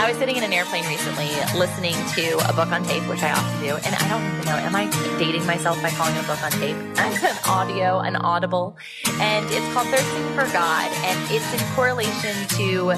I was sitting in an airplane recently listening to a book on tape, which I often do, and I don't even know, am I dating myself by calling a book on tape? an audio, an audible, and it's called Thirsting for God, and it's in correlation to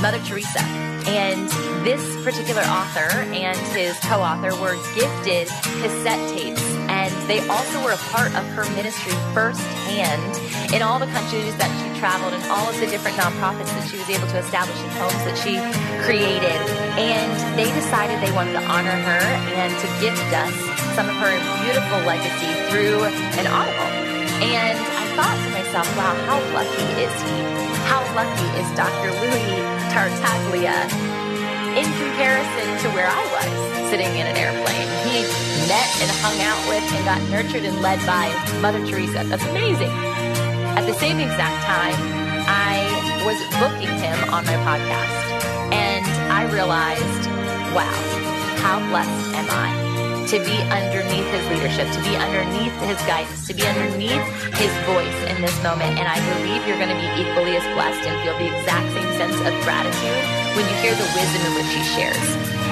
Mother Teresa. And this particular author and his co author were gifted cassette tapes, and they also were a part of her ministry firsthand in all the countries that she traveled and all of the different nonprofits that she was able to establish and homes that she created. And they decided they wanted to honor her and to gift us some of her beautiful legacy through an audible. And I thought to myself, wow, how lucky is he? How lucky is Dr. Louis Tartaglia in comparison to where I was sitting in an airplane. He met and hung out with and got nurtured and led by Mother Teresa. That's amazing. At the same exact time, I was booking him on my podcast and I realized, wow, how blessed am I to be underneath his leadership, to be underneath his guidance, to be underneath his voice in this moment. And I believe you're going to be equally as blessed and feel the exact same sense of gratitude when you hear the wisdom in which he shares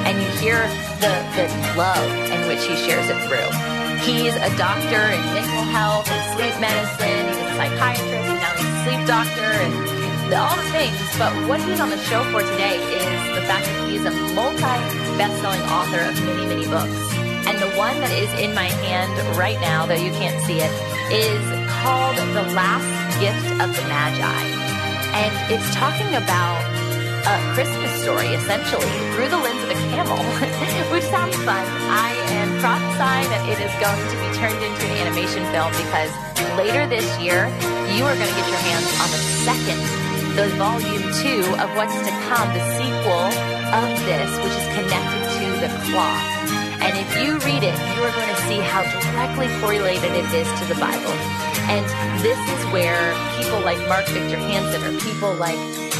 and you hear the, the love in which he shares it through. He's a doctor in mental health and sleep medicine. He's a psychiatrist, and now he's a sleep doctor and all the things. But what he's on the show for today is the fact that he is a multi best-selling author of many, many books. And the one that is in my hand right now, though you can't see it, is called The Last Gift of the Magi. And it's talking about a Christmas story, essentially, through the lens of a camel, which sounds fun. I am prophesying that it is going to be turned into an animation film because later this year, you are going to get your hands on the second, the volume two of what's to come, the sequel of this, which is connected to the cloth. And if you read it, you are going to see how directly correlated it is to the Bible. And this is where people like Mark Victor Hansen or people like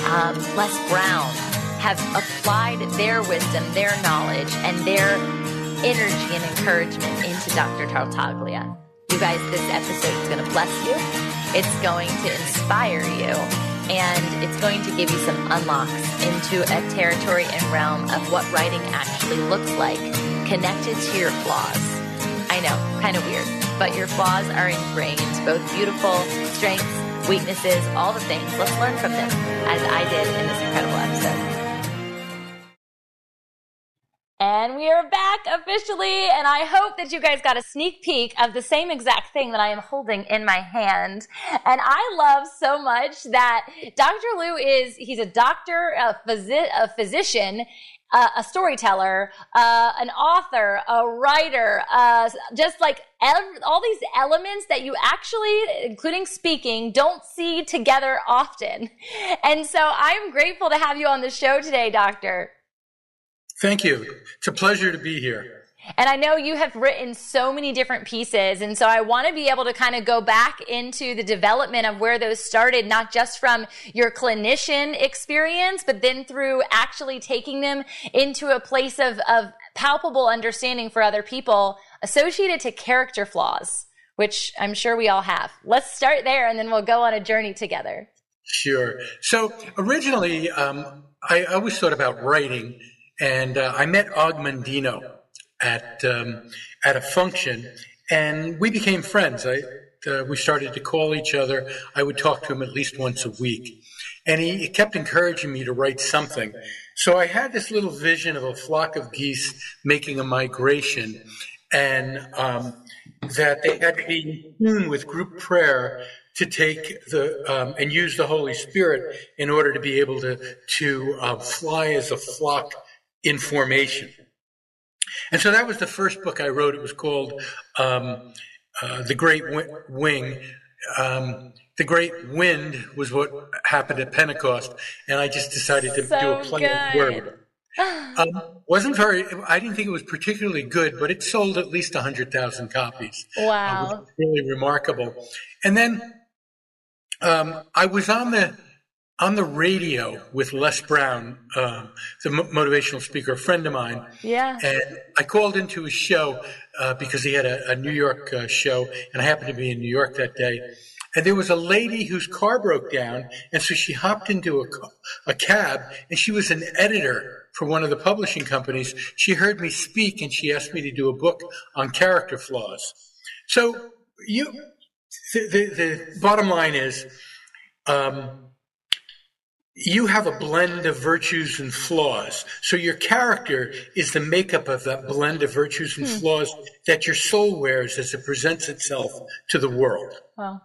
um, Les Brown have applied their wisdom, their knowledge, and their energy and encouragement into Dr. Tartaglia. You guys, this episode is going to bless you. It's going to inspire you and it's going to give you some unlocks into a territory and realm of what writing actually looks like connected to your flaws. I know, kind of weird, but your flaws are ingrained, both beautiful, strengths, weaknesses, all the things. Let's learn from them, as I did in this incredible episode. And we are back officially, and I hope that you guys got a sneak peek of the same exact thing that I am holding in my hand. And I love so much that Dr. Lou is, he's a doctor, a, physi- a physician, uh, a storyteller, uh, an author, a writer, uh, just like ev- all these elements that you actually, including speaking, don't see together often. And so I'm grateful to have you on the show today, Doctor. Thank you. It's a pleasure to be here. And I know you have written so many different pieces. And so I want to be able to kind of go back into the development of where those started, not just from your clinician experience, but then through actually taking them into a place of, of palpable understanding for other people associated to character flaws, which I'm sure we all have. Let's start there and then we'll go on a journey together. Sure. So originally, um, I always thought about writing, and uh, I met Og Mandino at um, at a function, and we became friends. I, uh, we started to call each other. I would talk to him at least once a week, and he, he kept encouraging me to write something. So I had this little vision of a flock of geese making a migration, and um, that they had to be in tune with group prayer to take the um, and use the Holy Spirit in order to be able to to uh, fly as a flock in formation. And so that was the first book I wrote. It was called um, uh, The Great Wing. Um, the Great Wind was what happened at Pentecost, and I just decided to so do a play of word. Um, wasn't very. I didn't think it was particularly good, but it sold at least hundred thousand copies. Wow, uh, really remarkable. And then um, I was on the on the radio with Les Brown, uh, the motivational speaker, a friend of mine. Yeah. And I called into his show uh, because he had a, a New York uh, show, and I happened to be in New York that day. And there was a lady whose car broke down, and so she hopped into a, a cab, and she was an editor for one of the publishing companies, she heard me speak and she asked me to do a book on character flaws. So you, the, the, the bottom line is, um, you have a blend of virtues and flaws. So your character is the makeup of that blend of virtues and hmm. flaws that your soul wears as it presents itself to the world. Wow.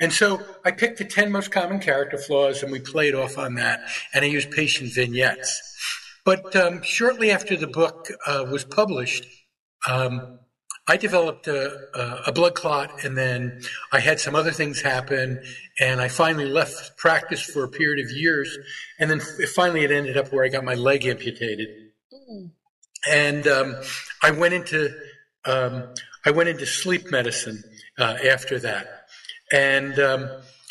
And so I picked the 10 most common character flaws and we played off on that. And I used patient vignettes. But um, shortly after the book uh, was published, um, I developed a, a, blood clot, and then I had some other things happen, and I finally left practice for a period of years, and then finally it ended up where I got my leg amputated, mm. and um, I went into um, I went into sleep medicine uh, after that, and um,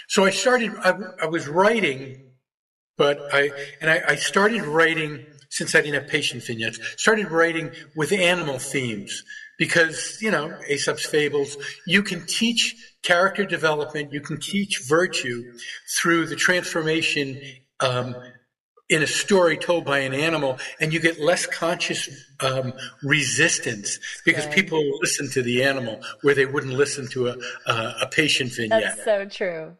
so I started. I, I, was writing, but I and I, I started writing since I didn't have patient vignettes. Started writing with animal themes because, you know, Aesop's fables, you can teach character development, you can teach virtue through the transformation um, in a story told by an animal, and you get less conscious um, resistance because people listen to the animal where they wouldn't listen to a, a, a patient vignette. That's so true.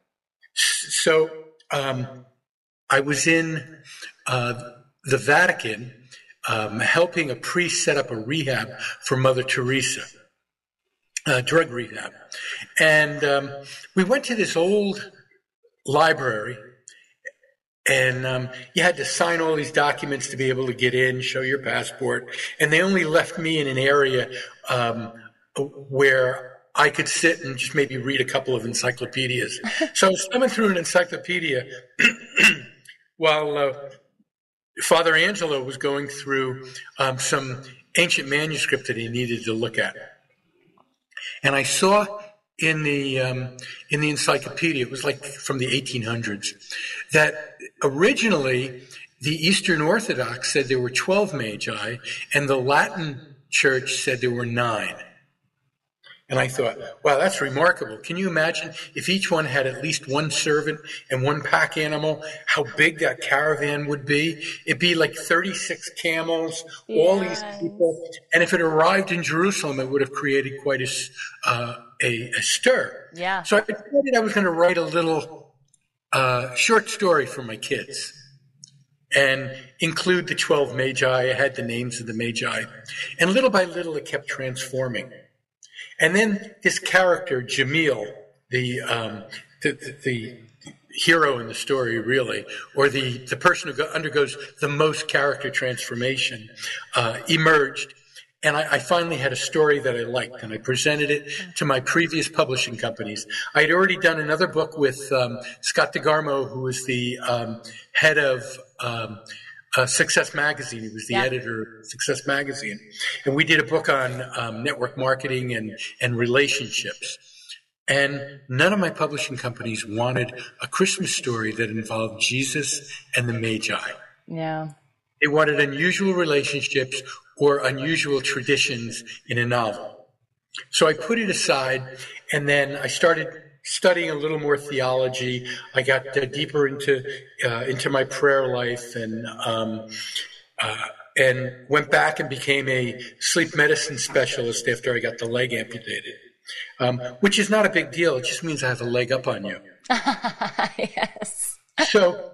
So um, I was in uh, the Vatican um, helping a priest set up a rehab for Mother Teresa, uh, drug rehab. And um, we went to this old library, and um, you had to sign all these documents to be able to get in, show your passport. And they only left me in an area um, where I could sit and just maybe read a couple of encyclopedias. so I was thumbing through an encyclopedia while uh, Father Angelo was going through um, some ancient manuscript that he needed to look at, and I saw in the um, in the encyclopedia, it was like from the 1800s, that originally the Eastern Orthodox said there were 12 magi, and the Latin Church said there were nine. And I thought, wow, that's remarkable. Can you imagine if each one had at least one servant and one pack animal, how big that caravan would be? It'd be like 36 camels, yes. all these people. And if it arrived in Jerusalem, it would have created quite a, uh, a, a, stir. Yeah. So I decided I was going to write a little uh, short story for my kids and include the 12 magi. I had the names of the magi. And little by little, it kept transforming. And then this character, Jamil, the, um, the, the, the hero in the story, really, or the, the person who undergoes the most character transformation, uh, emerged. And I, I, finally had a story that I liked, and I presented it to my previous publishing companies. I had already done another book with um, Scott DeGarmo, who was the um, head of um, uh, Success Magazine. He was the yeah. editor of Success Magazine, and we did a book on um, network marketing and and relationships. And none of my publishing companies wanted a Christmas story that involved Jesus and the Magi. Yeah. They wanted unusual relationships or unusual traditions in a novel. So I put it aside and then I started studying a little more theology. I got uh, deeper into uh, into my prayer life and um, uh, and went back and became a sleep medicine specialist after I got the leg amputated. Um, which is not a big deal. It just means I have a leg up on you. yes. So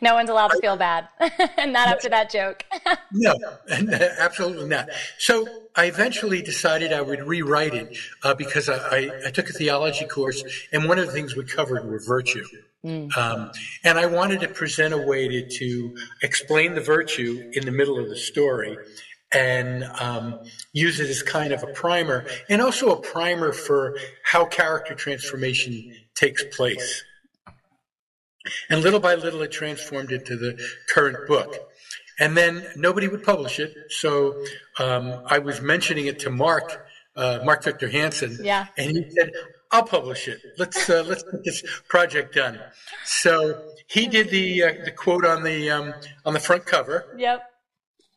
no one's allowed to feel bad. not after that joke. no, absolutely not. So I eventually decided I would rewrite it uh, because I, I, I, took a theology course, and one of the things we covered were virtue. Mm. Um, and I wanted to present a way to, to, explain the virtue in the middle of the story and um, use it as kind of a primer and also a primer for how character transformation takes place. And little by little, it transformed into the current book. And then nobody would publish it. So um, I was mentioning it to Mark, uh, Mark Victor Hansen. Yeah. And he said, I'll publish it. Let's uh, let's get this project done. So he did the uh, the quote on the um, on the front cover. Yep.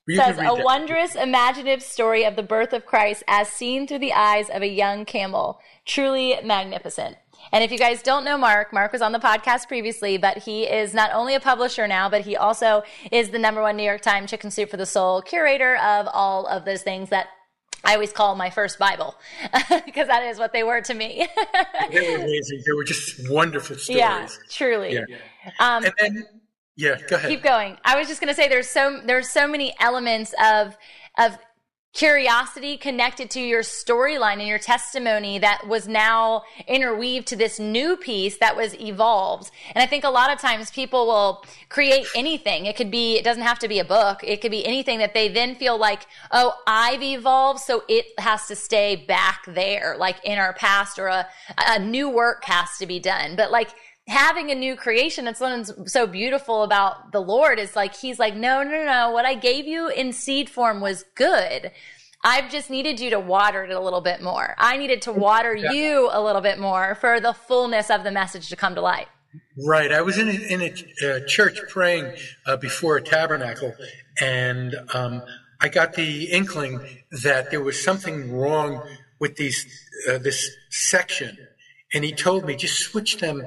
You says a that. wondrous imaginative story of the birth of Christ as seen through the eyes of a young camel. Truly magnificent. And if you guys don't know Mark, Mark was on the podcast previously, but he is not only a publisher now, but he also is the number one New York Times Chicken Soup for the Soul curator of all of those things that I always call my first Bible because that is what they were to me. they were amazing. They were just wonderful stories. Yeah, truly. Yeah. Um, and then, yeah, go ahead. Keep going. I was just going to say there's so there's so many elements of of curiosity connected to your storyline and your testimony that was now interweaved to this new piece that was evolved. And I think a lot of times people will create anything. It could be, it doesn't have to be a book. It could be anything that they then feel like, oh, I've evolved, so it has to stay back there, like in our past, or a, a new work has to be done. But like, having a new creation that's something so beautiful about the Lord is like he's like, no, no, no, no, what I gave you in seed form was good. I've just needed you to water it a little bit more. I needed to water yeah. you a little bit more for the fullness of the message to come to light. Right. I was in a, in a uh, church praying uh, before a tabernacle, and um, I got the inkling that there was something wrong with these uh, this section, and he told me just switch them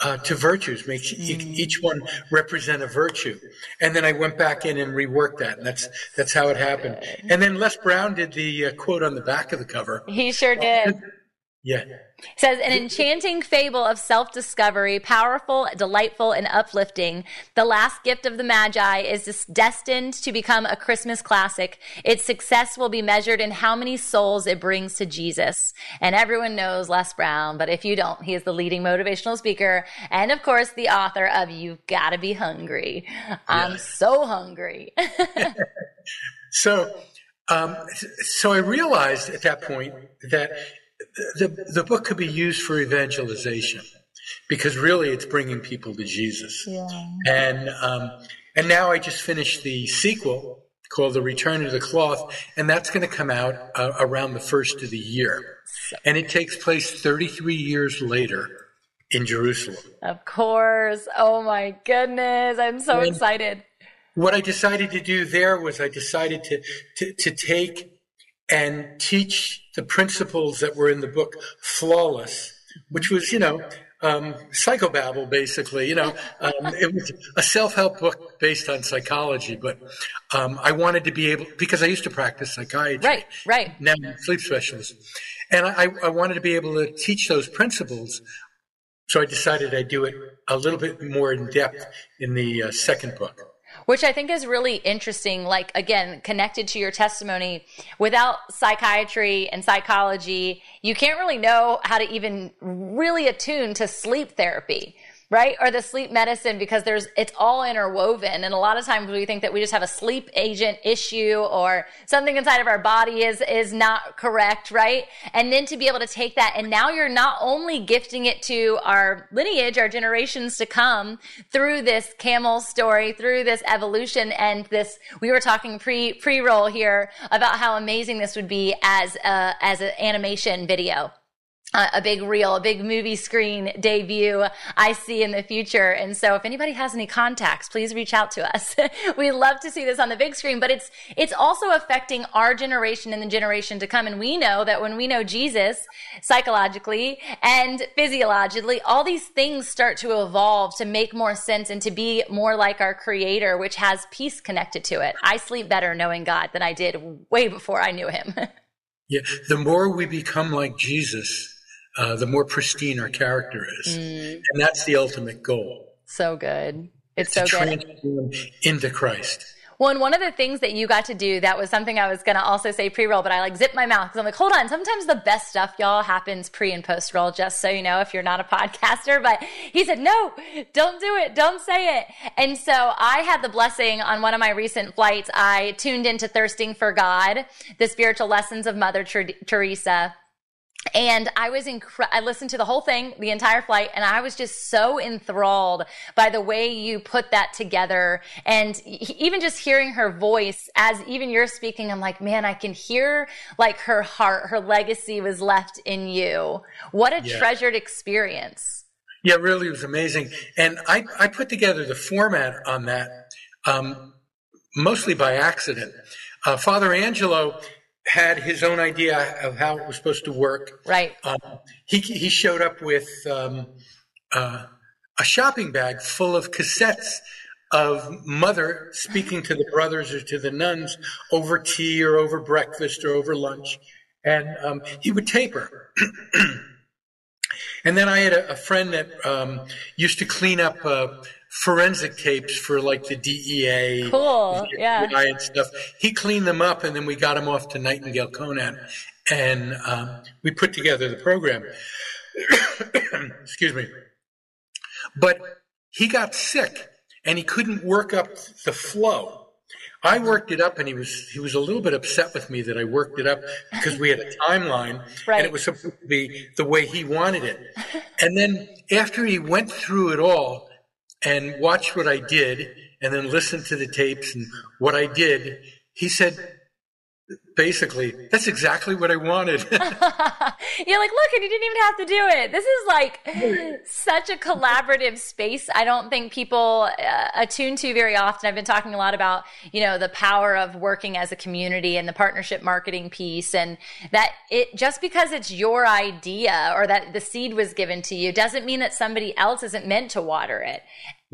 uh, to virtues, make each one represent a virtue. And then I went back in and reworked that, and that's that's how it happened. And then Les Brown did the uh, quote on the back of the cover. He sure did. Yeah. It says an enchanting fable of self-discovery, powerful, delightful, and uplifting. The last gift of the Magi is destined to become a Christmas classic. Its success will be measured in how many souls it brings to Jesus. And everyone knows Les Brown, but if you don't, he is the leading motivational speaker and of course the author of You've Gotta Be Hungry. I'm so hungry. so um, so I realized at that point that the, the book could be used for evangelization because really it's bringing people to Jesus. Yeah. And, um, and now I just finished the sequel called The Return of the Cloth, and that's going to come out uh, around the first of the year. And it takes place 33 years later in Jerusalem. Of course. Oh my goodness. I'm so and excited. What I decided to do there was I decided to, to, to take and teach the principles that were in the book flawless, which was, you know, um, psychobabble, basically. You know, um, it was a self-help book based on psychology, but um, I wanted to be able because I used to practice psychiatry. Right, right. Now I'm a sleep specialist, and I, I wanted to be able to teach those principles. So I decided I'd do it a little bit more in depth in the uh, second book which I think is really interesting. Like, again, connected to your testimony, without psychiatry and psychology, you can't really know how to even really attune to sleep therapy right? Or the sleep medicine because there's, it's all interwoven. And a lot of times we think that we just have a sleep agent issue or something inside of our body is, is not correct, right? And then to be able to take that and now you're not only gifting it to our lineage, our generations to come through this camel story, through this evolution and this, we were talking pre, pre-roll here about how amazing this would be as a, as an animation video a big reel, a big movie screen debut I see in the future. And so if anybody has any contacts, please reach out to us. we love to see this on the big screen, but it's, it's also affecting our generation and the generation to come. And we know that when we know Jesus psychologically and physiologically, all these things start to evolve to make more sense and to be more like our creator, which has peace connected to it. I sleep better knowing God than I did way before I knew him. yeah. The more we become like Jesus, uh, the more pristine our character is. Mm. And that's the ultimate goal. So good. It's so good. Into Christ. Well, and one of the things that you got to do that was something I was going to also say pre roll, but I like zip my mouth because I'm like, hold on. Sometimes the best stuff, y'all, happens pre and post roll, just so you know, if you're not a podcaster. But he said, no, don't do it. Don't say it. And so I had the blessing on one of my recent flights. I tuned into Thirsting for God, the spiritual lessons of Mother Teresa and I was incre- I listened to the whole thing, the entire flight, and I was just so enthralled by the way you put that together. And even just hearing her voice as even you're speaking, I'm like, man, I can hear like her heart, her legacy was left in you. What a yeah. treasured experience. Yeah, really, it was amazing. And I, I put together the format on that um, mostly by accident. Uh, Father Angelo had his own idea of how it was supposed to work. Right. Um, he he showed up with um, uh, a shopping bag full of cassettes of mother speaking to the brothers or to the nuns over tea or over breakfast or over lunch, and um, he would tape her. and then I had a, a friend that um, used to clean up. Uh, forensic tapes for like the DEA, cool, yeah, and stuff. He cleaned them up, and then we got him off to Nightingale Conant, and um, we put together the program. Excuse me, but he got sick, and he couldn't work up the flow. I worked it up, and he was he was a little bit upset with me that I worked it up because we had a timeline, right. and it was supposed to be the way he wanted it. And then after he went through it all, and watched what I did and then listened to the tapes and what I did, he said, basically, that's exactly what I wanted. You're like, look, and you didn't even have to do it. This is like such a collaborative space. I don't think people uh, attune to very often. I've been talking a lot about, you know, the power of working as a community and the partnership marketing piece and that it just because it's your idea or that the seed was given to you doesn't mean that somebody else isn't meant to water it.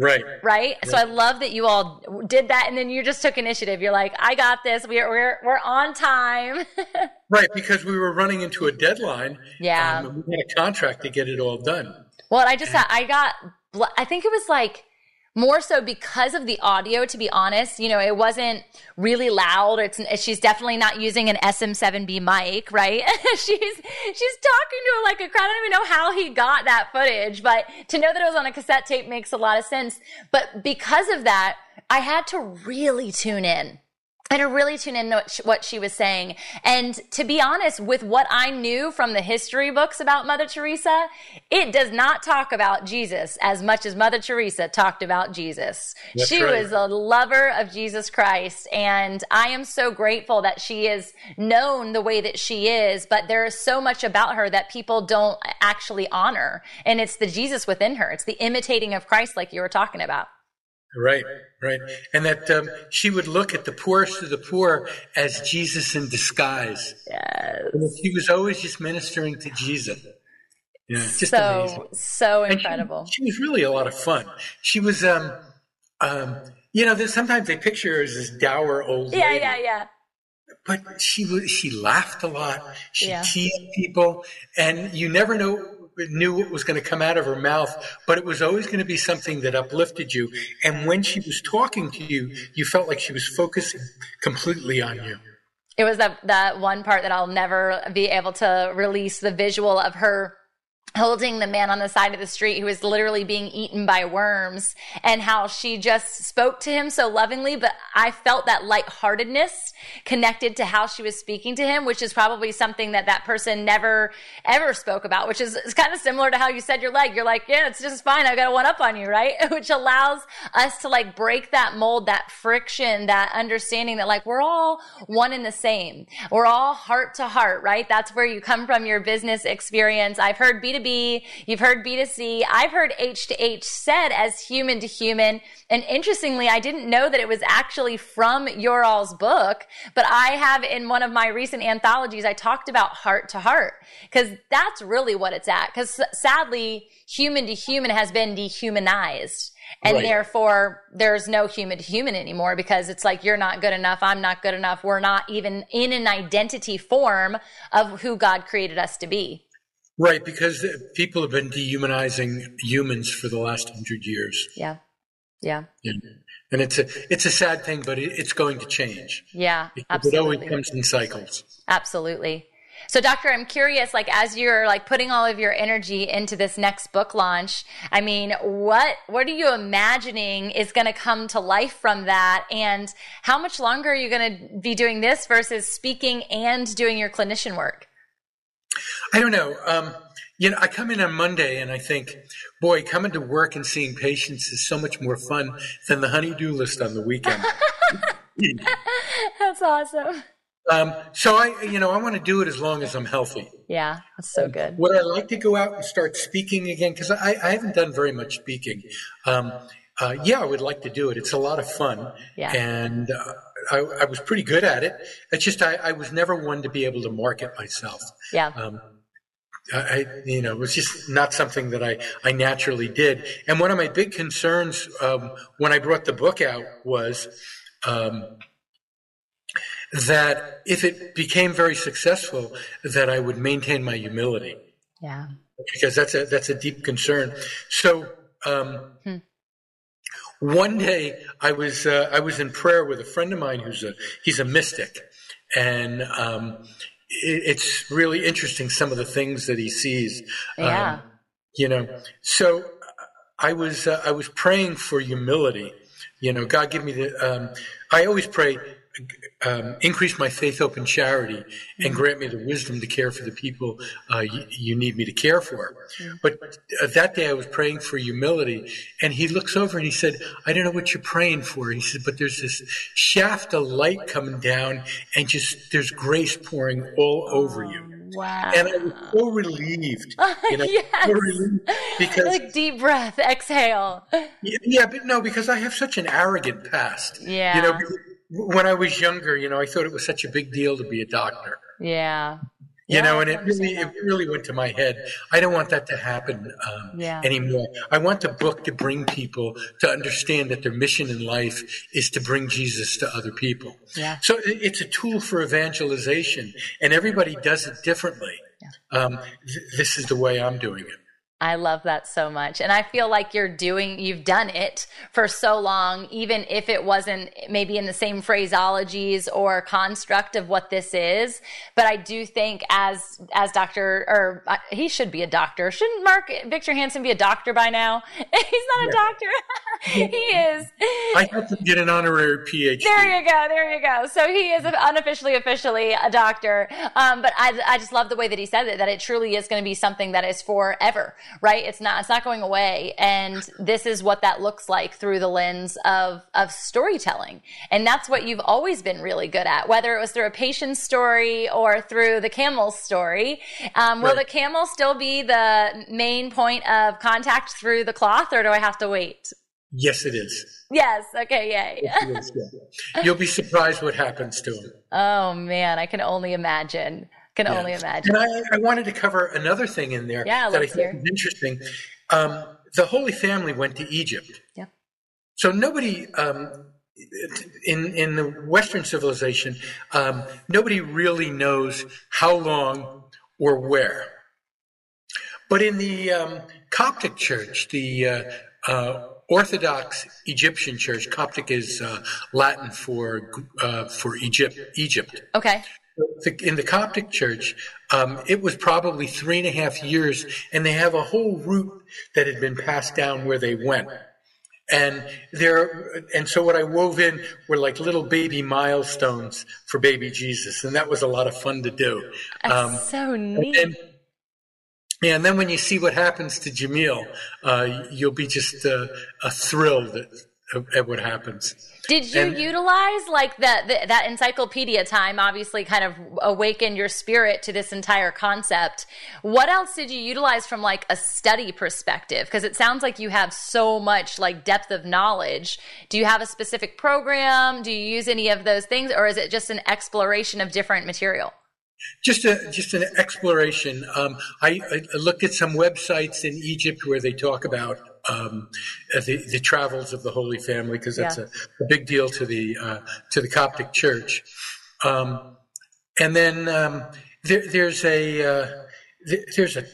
Right. right. So I love that you all did that and then you just took initiative. You're like, I got this. We're we're we're on time. right, because we were running into a deadline. Yeah. Um, we had a contract to get it all done. Well, I just I got I think it was like more so because of the audio to be honest. You know it wasn't really loud. It's she's definitely not using an sm7b mic right? She's she's talking to like a crowd. I don't even know how he got that footage but to know that it was on a cassette tape makes a lot of sense. But because of that i had to really tune in and to really tune in to what she was saying. And to be honest, with what I knew from the history books about Mother Teresa, it does not talk about Jesus as much as Mother Teresa talked about Jesus. That's she right. was a lover of Jesus Christ. And I am so grateful that she is known the way that she is, but there is so much about her that people don't actually honor. And it's the Jesus within her. It's the imitating of Christ, like you were talking about. Right, right. And that um, she would look at the poorest of the poor as Jesus in disguise. Yes. She was always just ministering to Jesus. Yeah, just so, amazing. so And she- incredible. She, was really a lot of fun. She was, um, um, you know, sometimes they picture her as this dour old Yeah, lady. yeah, yeah. yeah. But she was, she laughed a lot. She Yeah. teased people, and you never know knew what was going to come out of her mouth, but it was always going to be something that uplifted you. And when she was talking to you, you felt like she was focusing completely on you. It was that that one part that I'll never be able to release the visual of her holding the man on the side of the street who was literally being eaten by worms and how she just spoke to him so lovingly but i felt that lightheartedness connected to how she was speaking to him which is probably something that that person never ever spoke about which is it's kind of similar to how you said your leg. You're like yeah it's just fine. I got a one up on you right? Which allows us to like break that mold that friction that understanding that like we're all one and the same. We're all heart to heart right? That's where you come from your business experience. I've heard b2b you've heard b2c i've heard h to h said as human to human. And interestingly i didn't know that it was actually from your all's book but i have in one of my recent anthologies i talked about heart to heart because that's really what it's at. Because sadly human to human has been dehumanized. And Right. therefore there's no human to human anymore because it's like you're not good enough i'm not good enough. We're not even in an identity form of who god created us to be Right, because people have been dehumanizing humans for the last hundred years. yeah yeah Yeah. And it's a it's a sad thing, but it, it's going to change. yeah Because it always comes in cycles. Absolutely. So doctor, I'm curious, like as you're like putting all of your energy into this next book launch, I mean, what what are you imagining is gonna come to life from that? And how much longer are you gonna be doing this versus speaking and doing your clinician work? I don't know. Um, you know, I come in on Monday and I think, boy, coming to work and seeing patients is so much more fun than the honeydew list on the weekend. That's awesome. um, so I, you know, I want to do it as long as I'm healthy. Yeah, that's so good. Would I like to go out and start speaking again? Because I, I haven't done very much speaking. Um, uh, yeah, I would like to do it. It's a lot of fun. Yeah. And uh, I, I, was pretty good at it. It's just I, I, was never one to be able to market myself. Yeah. Um, I, you know, it was just not something that I, I naturally did. And one of my big concerns um, when I brought the book out was um, that if it became very successful, that I would maintain my humility. Yeah. Because that's a that's a deep concern. So um, hmm. One day I was uh, I was in prayer with a friend of mine who's a he's a mystic, and um, it's really interesting some of the things that he sees. Yeah. Um, you know, so I was uh, I was praying for humility. You know, God give me the. Um, I always pray, um, increase my faith, open charity, and mm-hmm. grant me the wisdom to care for the people uh, you, you, need me to care for. But uh, that day I was praying for humility, and he looks over and he said, "I don't know what you're praying for." He said, "But there's this shaft of light coming down, and just there's grace pouring all over you." Wow. And I was so relieved. You know, yes. So relieved because like deep breath, exhale. Yeah, but no, because I have such an arrogant past. Yeah. You know, when I was younger, you know, I thought it was such a big deal to be a doctor. Yeah. You yeah, know, and it really, it really went to my head. I don't want that to happen um, yeah. anymore. I want the book to bring people to understand that their mission in life is to bring Jesus to other people. Yeah. So it's a tool for evangelization, and everybody does it differently. Yeah. Um, th- this is the way I'm doing it. I love that so much. And I feel like you're doing, you've done it for so long, even if it wasn't maybe in the same phraseologies or construct of what this is. But I do think as, as Dr. or uh, he should be a doctor. Shouldn't Mark Victor Hansen be a doctor by now? He's not a doctor. he is. I have to get an honorary PhD. There you go. There you go. So he is unofficially, officially a doctor. Um, but I, I just love the way that he said it, that it truly is going to be something that is forever right? It's not, it's not going away. And this is what that looks like through the lens of, of storytelling. And that's what you've always been really good at, whether it was through a patient story or through the camel story. Um, will right. the camel still be the main point of contact through the cloth or do I have to wait? Yes, it is. Yes. Okay. Yay. Yes, yeah. You'll be surprised what happens to him. Oh man, I can only imagine. Can yeah. only imagine. And I, I, wanted to cover another thing in there yeah, that I think is interesting. Um, the Holy Family went to Egypt. Yeah. So nobody um, in in the Western civilization, um, nobody really knows how long or where. But in the um, Coptic Church, the uh, uh, Orthodox Egyptian Church, Coptic is uh, Latin for uh, for Egypt. Egypt. Okay in the Coptic Church, um, it was probably three and a half years, and they have a whole route that had been passed down where they went. And there, and so what I wove in were like little baby milestones for baby Jesus, and that was a lot of fun to do. That's um, so neat. And, yeah, and then when you see what happens to Jamil, uh, you'll be just uh, thrilled at, at what happens. Did you and, utilize like that that encyclopedia time? Obviously, kind of awakened your spirit to this entire concept. What else did you utilize from like a study perspective? Because it sounds like you have so much like depth of knowledge. Do you have a specific program? Do you use any of those things, or is it just an exploration of different material? Just a just an exploration. Um, I, I, looked at some websites in Egypt where they talk about um, the, the, travels of the Holy Family because that's yeah. a, a, big deal to the uh, to the Coptic Church. Um, and then um, there, there's a uh, there's a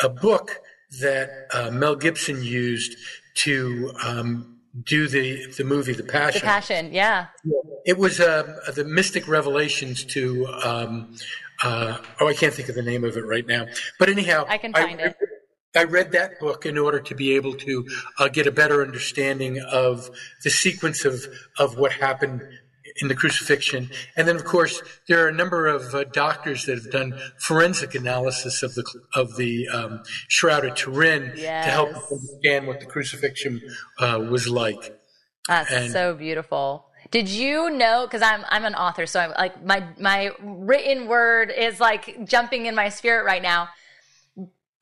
a book that uh, Mel Gibson used to um, do the the movie The Passion. The Passion, yeah. It was uh, the Mystic Revelations to. Um, uh, oh, I can't think of the name of it right now. But anyhow, I can find I, it. I read that book in order to be able to uh, get a better understanding of the sequence of, of what happened in the crucifixion. And then, of course, there are a number of uh, doctors that have done forensic analysis of the of the um, Shroud of Turin yes. to help understand what the crucifixion uh, was like. That's and, so beautiful. Did you know? Because I'm I'm an author, so I'm like my my written word is like jumping in my spirit right now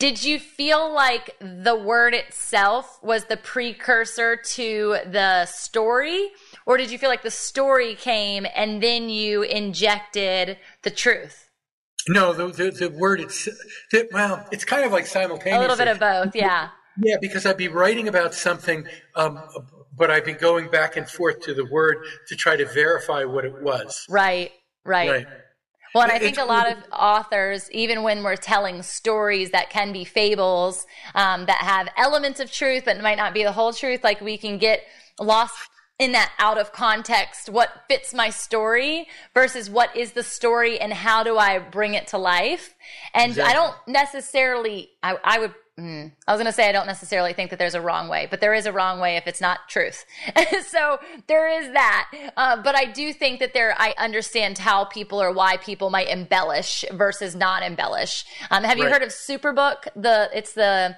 Did you feel like the word itself was the precursor to the story? Or did you feel like the story came and then you injected the truth? No, the, the, the word, it's, the, well, it's kind of like simultaneous. A little bit of both, yeah. Yeah, because I'd be writing about something, um, but I'd be going back and forth to the word to try to verify what it was. Right, right. right. Well, and I think a lot of authors, even when we're telling stories that can be fables, um, that have elements of truth, but might not be the whole truth, like we can get lost in that out of context, what fits my story versus what is the story and how do I bring it to life. And exactly. I don't necessarily, I, I would Mm. I was going to say I don't necessarily think that there's a wrong way, but there is a wrong way if it's not truth. so there is that. Uh, but I do think that there, I understand how people or why people might embellish versus not embellish. Um, have you right. heard of Superbook? The it's the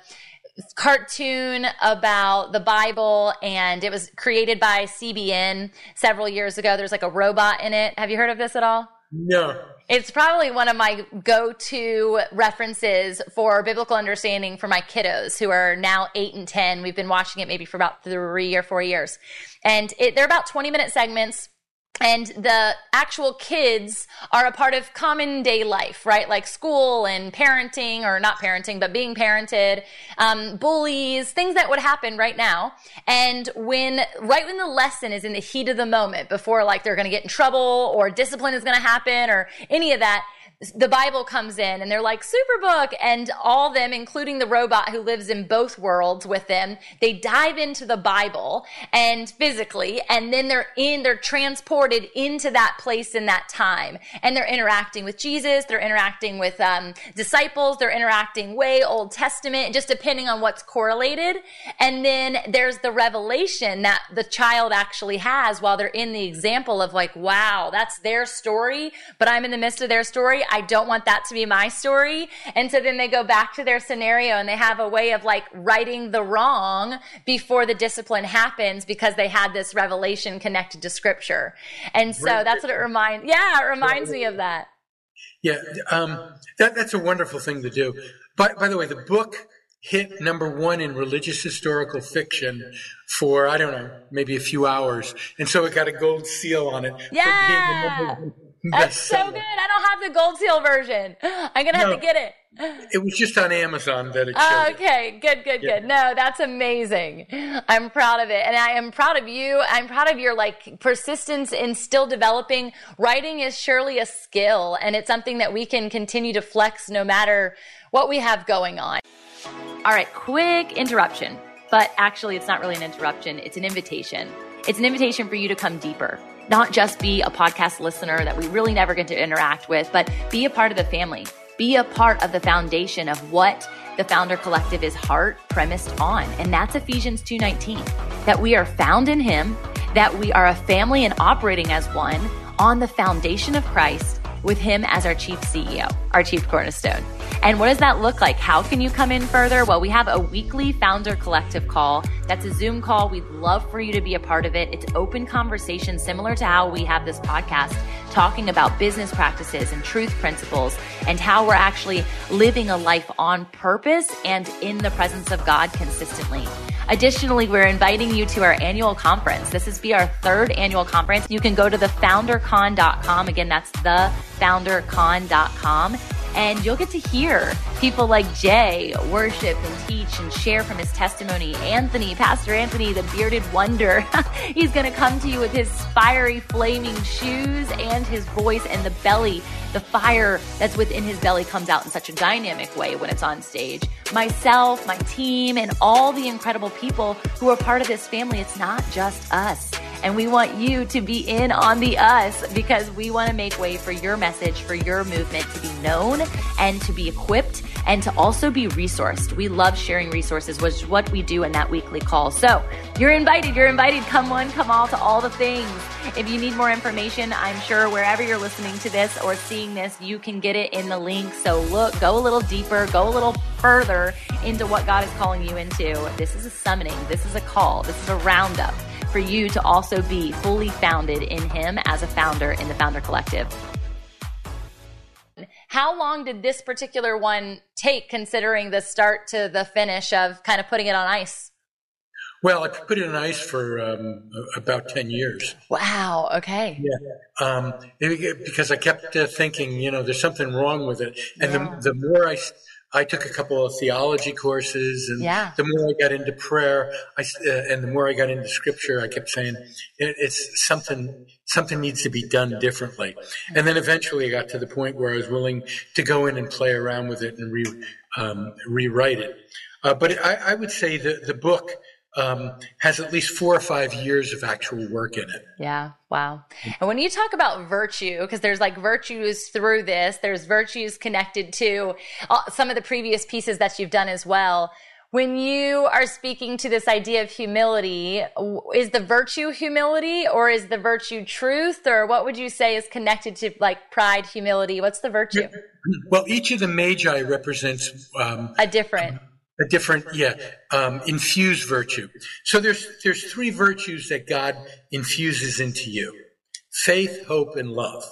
cartoon about the Bible, and it was created by CBN several years ago. There's like a robot in it. Have you heard of this at all? No. It's probably one of my go to references for biblical understanding for my kiddos who are now eight and 10. We've been watching it maybe for about three or four years. And it, they're about 20 minute segments and the actual kids are a part of common day life, right? Like school and parenting, or not parenting, but being parented, um, bullies, things that would happen right now. And when, right when the lesson is in the heat of the moment, before like they're going to get in trouble or discipline is going to happen or any of that, the Bible comes in and they're like, Superbook. And all them, including the robot who lives in both worlds with them, they dive into the Bible and physically, and then they're in, they're transported into that place in that time. And they're interacting with Jesus, they're interacting with um, disciples, they're interacting way Old Testament, just depending on what's correlated. And then there's the revelation that the child actually has while they're in the example of like, wow, that's their story, but I'm in the midst of their story. I don't want that to be my story. And so then they go back to their scenario and they have a way of like righting the wrong before the discipline happens because they had this revelation connected to scripture. And so right. that's what it reminds, yeah, it reminds me of that. Yeah, um, that, that's a wonderful thing to do. But by the way, the book hit number one in religious historical fiction for I don't know, maybe a few hours, and so it got a gold seal on it. Yeah. That's so good. I don't have the gold seal version. I'm gonna have no, to get it. It was just on Amazon that it oh, showed. okay, good, good, yeah. good. No, that's amazing. I'm proud of it, and I am proud of you. I'm proud of your like persistence in still developing. Writing is surely a skill, and it's something that we can continue to flex no matter what we have going on. All right, quick interruption, but actually, it's not really an interruption. It's an invitation. It's an invitation for you to come deeper not just be a podcast listener that we really never get to interact with, but be a part of the family. Be a part of the foundation of what the Founder Collective is heart premised on. And that's Ephesians 2:19. That we are found in him, that we are a family and operating as one on the foundation of Christ with him as our chief CEO, our chief cornerstone. And what does that look like? How can you come in further? Well, we have a weekly founder collective call. That's a Zoom call. We'd love for you to be a part of it. It's open conversation, similar to how we have this podcast, talking about business practices and truth principles and how we're actually living a life on purpose and in the presence of God consistently. Additionally, we're inviting you to our annual conference. This is be our third annual conference. You can go to thefoundercon.com. Again, that's thefoundercon.com and you'll get to hear people like Jay worship and teach and share from his testimony. Anthony, Pastor Anthony, the bearded wonder, he's going to come to you with his fiery, flaming shoes and his voice and the belly. The fire that's within his belly comes out in such a dynamic way when it's on stage. Myself, my team, and all the incredible people who are part of this family. It's not just us. And we want you to be in on the us because we want to make way for your message, for your movement to be known and to be equipped and to also be resourced. We love sharing resources, which is what we do in that weekly call. So you're invited. You're invited. Come one, come all to all the things. If you need more information, I'm sure wherever you're listening to this or seeing this, you can get it in the link. So look, go a little deeper, go a little further into what God is calling you into. This is a summoning. This is a call. This is a roundup for you to also be fully founded in Him as a founder in the Founder Collective. How long did this particular one take, considering the start to the finish of kind of putting it on ice? Well, I put it on ice for um, about 10 years. Wow. Okay. Yeah. Um, because I kept uh, thinking, you know, there's something wrong with it. And yeah. the, the more I, I took a couple of theology courses, and yeah. the more I got into prayer, I, uh, and the more I got into scripture, I kept saying it, it's something something needs to be done differently. And then eventually, I got to the point where I was willing to go in and play around with it and re, um, rewrite it. Uh, but I, I, would say that the book um, has at least four or five years of actual work in it. Yeah, wow. And when you talk about virtue, because there's like virtues through this, there's virtues connected to some of the previous pieces that you've done as well. When you are speaking to this idea of humility, is the virtue humility or is the virtue truth? Or what would you say is connected to like pride, humility? What's the virtue? Well, each of the magi represents um, a different a different yeah um, infused virtue. So there's there's three virtues that god infuses into you faith hope and love.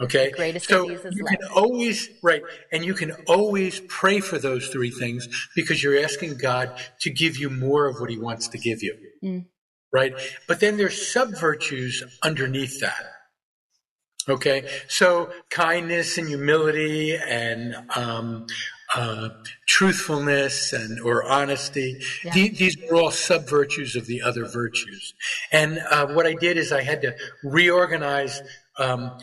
Okay? So you can always right and you can always pray for those three things because you're asking god to give you more of what he wants to give you. Mm. right? But then there's sub virtues underneath that. Okay? So kindness and humility and um, uh, truthfulness and or honesty. Yeah. these are all sub virtues of the other virtues. And uh, what I did is I had to reorganize um,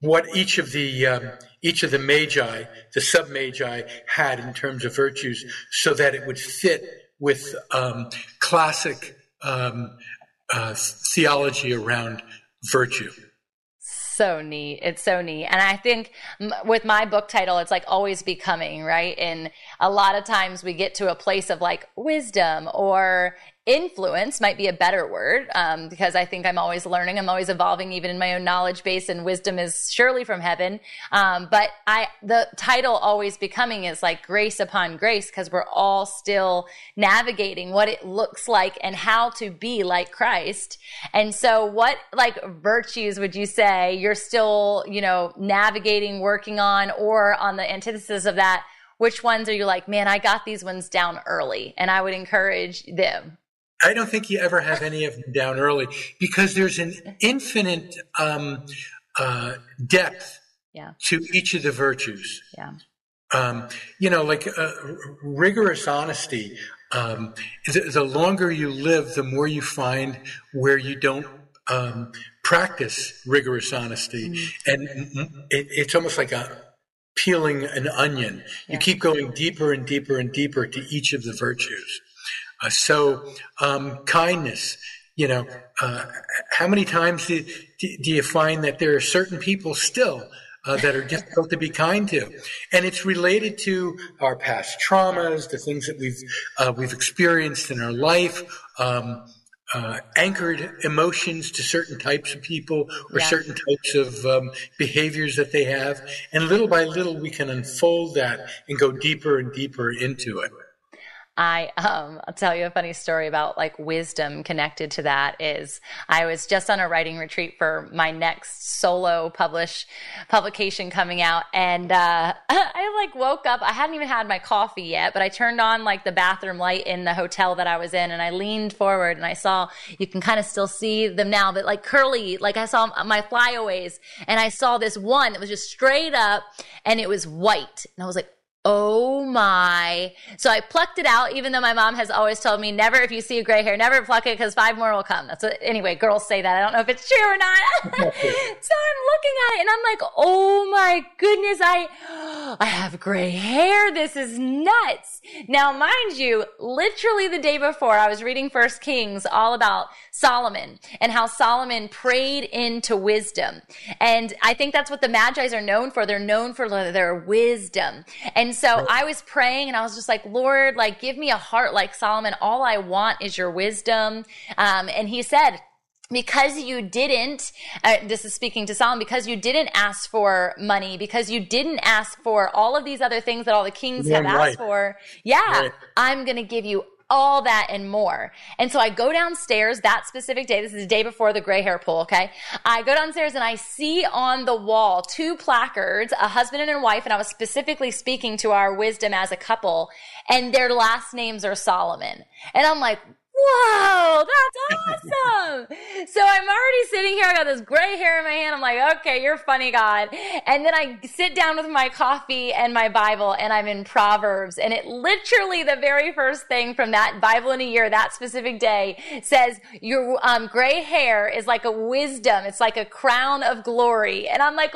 what each of the um, each of the magi, the sub magi, had in terms of virtues, so that it would fit with um, classic um, uh, theology around virtue so neat. It's so neat. And I think with my book title, it's like always becoming, right? And a lot of times we get to a place of like wisdom or influence might be a better word um, because I think I'm always learning. I'm always evolving, even in my own knowledge base, and wisdom is surely from heaven. Um, but I, the title always becoming is like grace upon grace because we're all still navigating what it looks like and how to be like Christ. And so, what like virtues would you say you're still, you know, navigating, working on, or on the antithesis of that? Which ones are you like, man, I got these ones down early, and I would encourage them. I don't think you ever have any of them down early because there's an infinite um, uh, depth yeah. to each of the virtues. Yeah. Um, you know, like uh, rigorous honesty. Um, the, the, longer you live, the more you find where you don't um, practice rigorous honesty, mm-hmm. and it, it's almost like a peeling an onion. Yeah. You keep going deeper and deeper and deeper to each of the virtues. Uh, so, um, kindness, you know, uh, how many times do, do you find that there are certain people still uh, that are difficult to be kind to, and it's related to our past traumas, the things that we've uh, we've experienced in our life, um, uh, anchored emotions to certain types of people or yeah. certain types of um, behaviors that they have, and little by little we can unfold that and go deeper and deeper into it. I um I'll tell you a funny story about like wisdom connected to that is I was just on a writing retreat for my next solo publish publication coming out. And uh I like woke up. I hadn't even had my coffee yet but I turned on like the bathroom light in the hotel that I was in and I leaned forward and I saw you can kind of still see them now but like curly like I saw my flyaways and I saw this one that was just straight up and it was white. And I was like Oh my. So I plucked it out, even though my mom has always told me never, if you see gray hair, never pluck it because five more will come. That's what, anyway, girls say that. I don't know if it's true or not. so I'm looking at it and I'm like, oh my goodness, I, I have gray hair. This is nuts. Now, mind you, literally the day before I was reading First Kings all about Solomon and how Solomon prayed into wisdom. And I think that's what the Magi's are known for. They're known for their wisdom. And so right. I was praying and I was just like, Lord, like, give me a heart like Solomon. All I want is your wisdom. Um, and he said, because you didn't, uh, this is speaking to Solomon, because you didn't ask for money, because you didn't ask for all of these other things that all the kings have asked right. for. Yeah, right. I'm going to give you all that and more. And so I go downstairs that specific day. This is the day before the gray hair pull. Okay. I go downstairs and I see on the wall two placards, a husband and a wife. And I was specifically speaking to our wisdom as a couple and their last names are Solomon. And I'm like, whoa, that's awesome. so I'm already sitting here. I got this gray hair in my hand. I'm like, okay, you're funny, God. And then I sit down with my coffee and my Bible and I'm in Proverbs. And it literally, the very first thing from that Bible in a year, that specific day says, your um, gray hair is like a wisdom. It's like a crown of glory. And I'm like,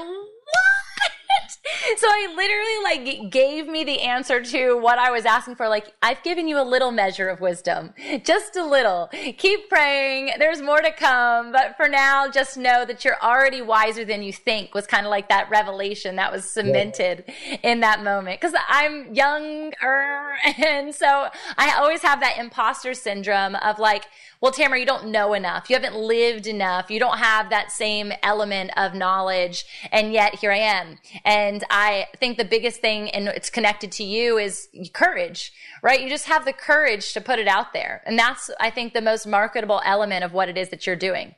so I literally like gave me the answer to what I was asking for. Like, I've given you a little measure of wisdom, just a little. Keep praying. There's more to come. But for now, just know that you're already wiser than you think was kind of like that revelation that was cemented yeah. in that moment. Cause I'm younger. And so I always have that imposter syndrome of like, well, Tamra, you don't know enough. You haven't lived enough. You don't have that same element of knowledge. And yet here I am. And I think the biggest thing, and it's connected to you, is courage, right? You just have the courage to put it out there. And that's, I think, the most marketable element of what it is that you're doing.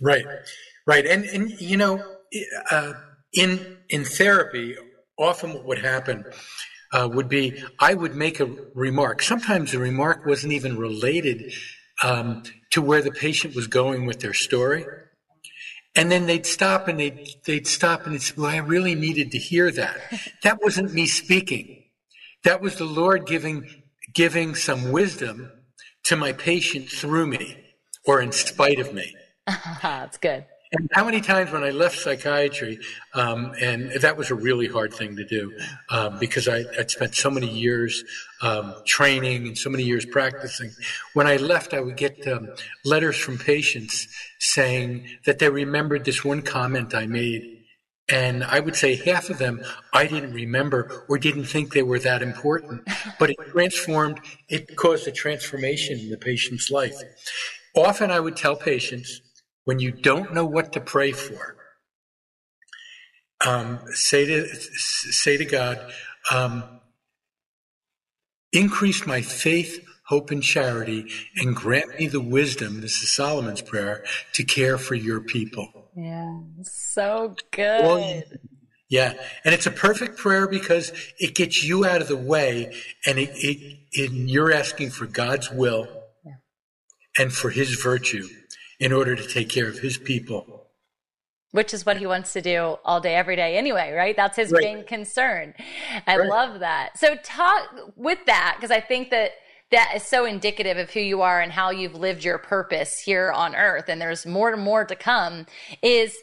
Right. Right. And, and you know, uh, in, in therapy, often what would happen uh, would be I would make a remark. Sometimes the remark wasn't even related um, to where the patient was going with their story. And then they'd stop and they'd, they'd stop and they'd say, well, I really needed to hear that. That wasn't me speaking. That was the Lord giving, giving some wisdom to my patient through me or in spite of me. That's good. And how many times when I left psychiatry, um, and that was a really hard thing to do um, because I, would spent so many years um, training and so many years practicing. When I left, I would get um, letters from patients saying that they remembered this one comment I made. And I would say half of them I didn't remember or didn't think they were that important, but it transformed, it caused a transformation in the patient's life. Often I would tell patients, when you don't know what to pray for, um, say to say to God, um, increase my faith, hope, and charity, and grant me the wisdom. This is Solomon's prayer to care for your people. Yeah, so good. Well, yeah, and it's a perfect prayer because it gets you out of the way, and it, it, it you're asking for God's will yeah. and for His virtue in order to take care of his people. Which is what he wants to do all day, every day, anyway, right? That's his right. main concern. I right. love that. So, talk with that, because I think that that is so indicative of who you are and how you've lived your purpose here on earth. And there's more and more to come. Is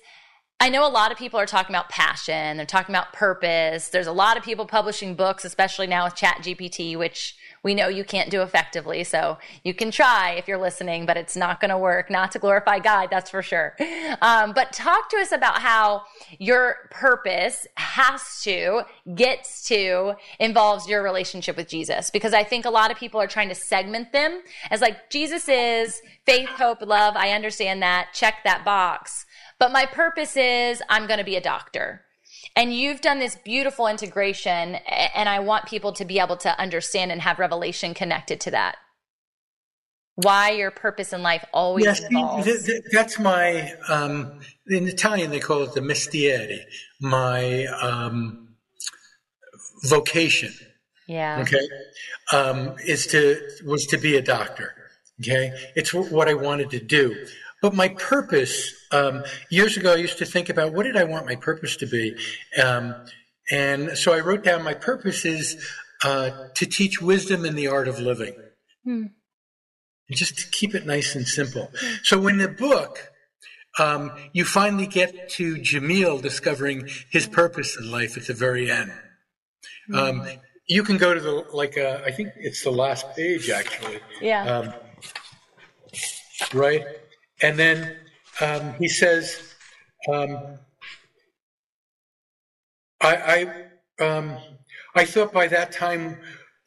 I know a lot of people are talking about passion, they're talking about purpose. There's a lot of people publishing books, especially now with Chat GPT, which we know you can't do effectively. So you can try if you're listening, but it's not going to work, not to glorify God, that's for sure. Um, but talk to us about how your purpose has to, gets to, involves your relationship with Jesus. Because I think a lot of people are trying to segment them as like, Jesus is faith, hope, love. I understand that. Check that box. But my purpose is I'm going to be a doctor. And you've done this beautiful integration, and I want people to be able to understand and have revelation connected to that. Why your purpose in life always yes, involves. Th- th- that's my, um, in Italian, they call it the mestiere, my um, vocation. Yeah. Okay. Um, is to, was to be a doctor. Okay. It's what I wanted to do. But my purpose, um, years ago, I used to think about what did I want my purpose to be? Um, and so I wrote down my purpose is uh, to teach wisdom in the art of living. Hmm. Just to keep it nice and simple. So in the book, um, you finally get to Jamil discovering his purpose in life at the very end. Hmm. Um, you can go to the like uh, I think it's the last page actually. Yeah. Um, right. And then um, he says, um, I, I, um, I thought by that time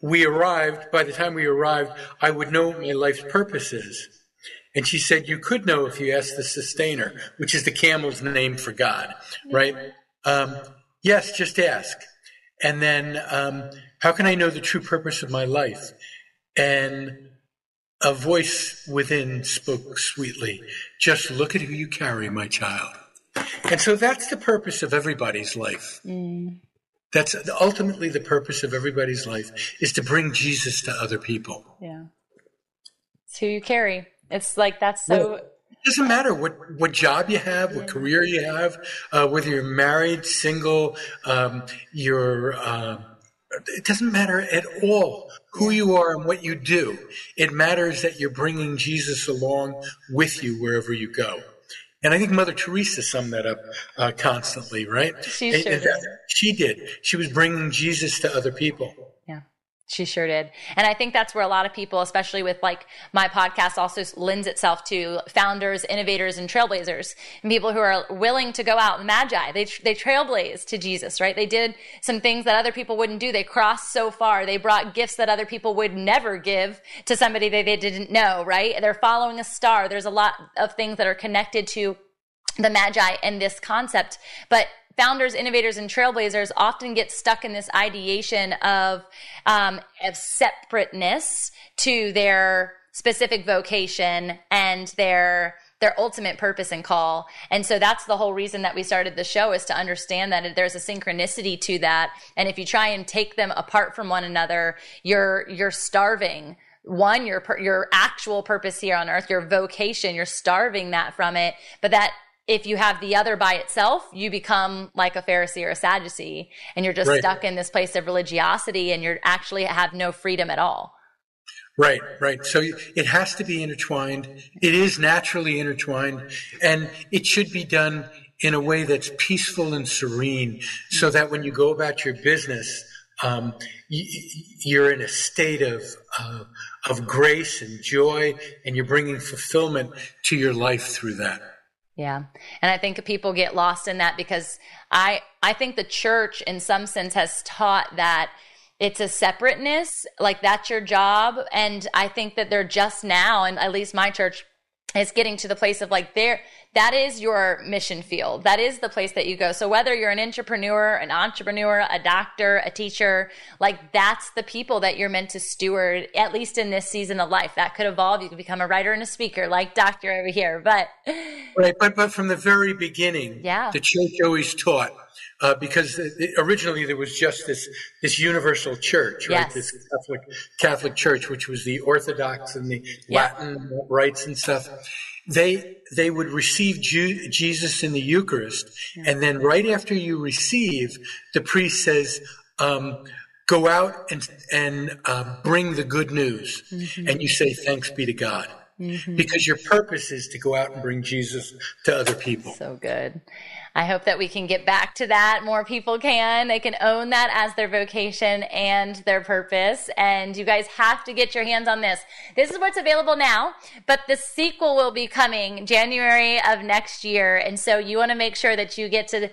we arrived, by the time we arrived, I would know what my life's purpose is. And she said, You could know if you asked the sustainer, which is the camel's name for God, right? Um, yes, just ask. And then, um, how can I know the true purpose of my life? And a voice within spoke sweetly, Just look at who you carry, my child. And so that's the purpose of everybody's life. Mm. That's ultimately the purpose of everybody's life is to bring Jesus to other people. Yeah. It's who you carry. It's like that's so. Well, it doesn't matter what, what job you have, what career you have, uh, whether you're married, single, um, you're. Uh, it doesn't matter at all who you are and what you do. It matters that you're bringing Jesus along with you wherever you go. And I think Mother Teresa summed that up uh, constantly, right? She sure did. She did. She was bringing Jesus to other people. Yeah. She sure did. And I think that's where a lot of people, especially with like my podcast, also lends itself to founders, innovators, and trailblazers and people who are willing to go out magi. They, they trailblaze to Jesus, right? They did some things that other people wouldn't do. They crossed so far. They brought gifts that other people would never give to somebody that they didn't know, right? They're following a star. There's a lot of things that are connected to the magi and this concept. But founders, innovators, and trailblazers often get stuck in this ideation of, um, of separateness to their specific vocation and their their ultimate purpose and call. And so that's the whole reason that we started the show is to understand that there's a synchronicity to that. And if you try and take them apart from one another, you're you're starving one your your actual purpose here on earth, your vocation, you're starving that from it. But that if you have the other by itself, you become like a Pharisee or a Sadducee, and you're just right. stuck in this place of religiosity, and you're actually have no freedom at all. Right, right. So it has to be intertwined. It is naturally intertwined, and it should be done in a way that's peaceful and serene, so that when you go about your business, um, you're in a state of uh, of grace and joy, and you're bringing fulfillment to your life through that. Yeah. And I think people get lost in that because I I think the church in some sense has taught that it's a separateness, like that's your job. And I think that they're just now, and at least my church is getting to the place of like there that is your mission field. That is the place that you go. So whether you're an entrepreneur, an entrepreneur, a doctor, a teacher, like that's the people that you're meant to steward, at least in this season of life. That could evolve. You could become a writer and a speaker like Doctor over here. But right, but but from the very beginning, yeah. the church always taught uh, because originally there was just this this universal church, right? Yes. This Catholic Catholic Church, which was the Orthodox and the Latin rites and stuff they they would receive Ju- Jesus in the Eucharist, and then right after you receive, the priest says, um, "Go out and and uh, bring the good news," mm-hmm. and you say, "Thanks be to God." Mm-hmm. Because your purpose is to go out and bring Jesus to other people. So good. I hope that we can get back to that. More people can. They can own that as their vocation and their purpose. And you guys have to get your hands on this. This is what's available now, but the sequel will be coming January of next year. And so you want to make sure that you get to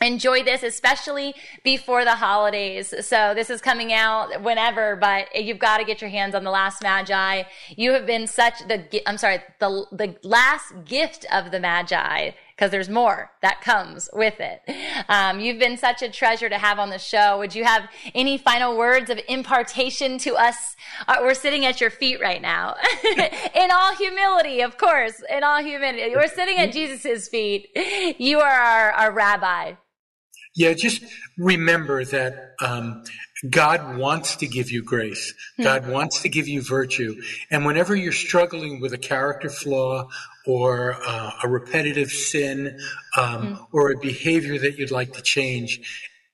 enjoy this, especially before the holidays. So this is coming out whenever, but you've got to get your hands on the last Magi. You have been such the, I'm sorry, the, the last gift of the Magi because there's more that comes with it. Um, you've been such a treasure to have on the show. Would you have any final words of impartation to us? Uh, we're sitting at your feet right now, in all humility, of course, in all humility. We're sitting at Jesus' feet. You are our, our rabbi. Yeah, just remember that um, God wants to give you grace. Hmm. God wants to give you virtue. And whenever you're struggling with a character flaw or uh, a repetitive sin um, hmm. or a behavior that you'd like to change,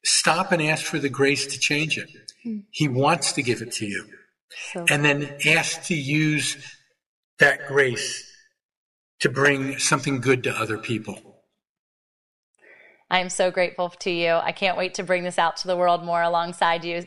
stop and ask for the grace to change it. Hmm. He wants to give it to you. So. And then ask to use that grace to bring something good to other people. I am so grateful to you. I can't wait to bring this out to the world more alongside you.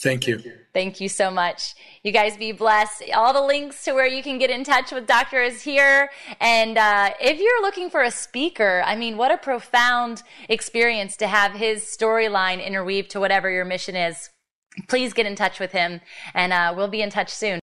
Thank you. Thank you so much. You guys be blessed. All the links to where you can get in touch with Doctor is here. And uh, if you're looking for a speaker, I mean, what a profound experience to have his storyline interweave to whatever your mission is. Please get in touch with him, and uh, we'll be in touch soon.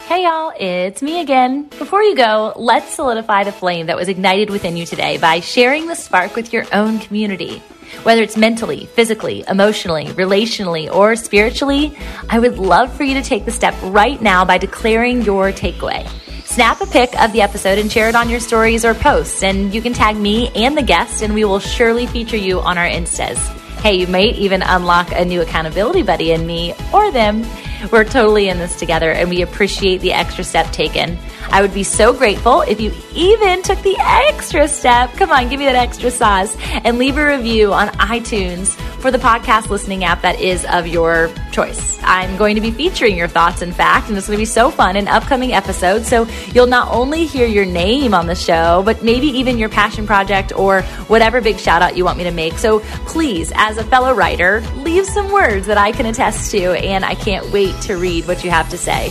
Hey y'all, it's me again. Before you go, let's solidify the flame that was ignited within you today by sharing the spark with your own community. Whether it's mentally, physically, emotionally, relationally, or spiritually, I would love for you to take the step right now by declaring your takeaway. Snap a pic of the episode and share it on your stories or posts, and you can tag me and the guest, and we will surely feature you on our Instas. Hey, you might even unlock a new accountability buddy in me or them. We're totally in this together, and we appreciate the extra step taken. I would be so grateful if you even took the extra step. Come on, give me that extra sauce and leave a review on iTunes for the podcast listening app that is of your choice. I'm going to be featuring your thoughts, in fact, and it's going to be so fun in upcoming episodes. So you'll not only hear your name on the show, but maybe even your passion project or whatever big shout out you want me to make. So please, as a fellow writer, leave some words that I can attest to, and I can't wait to read what you have to say.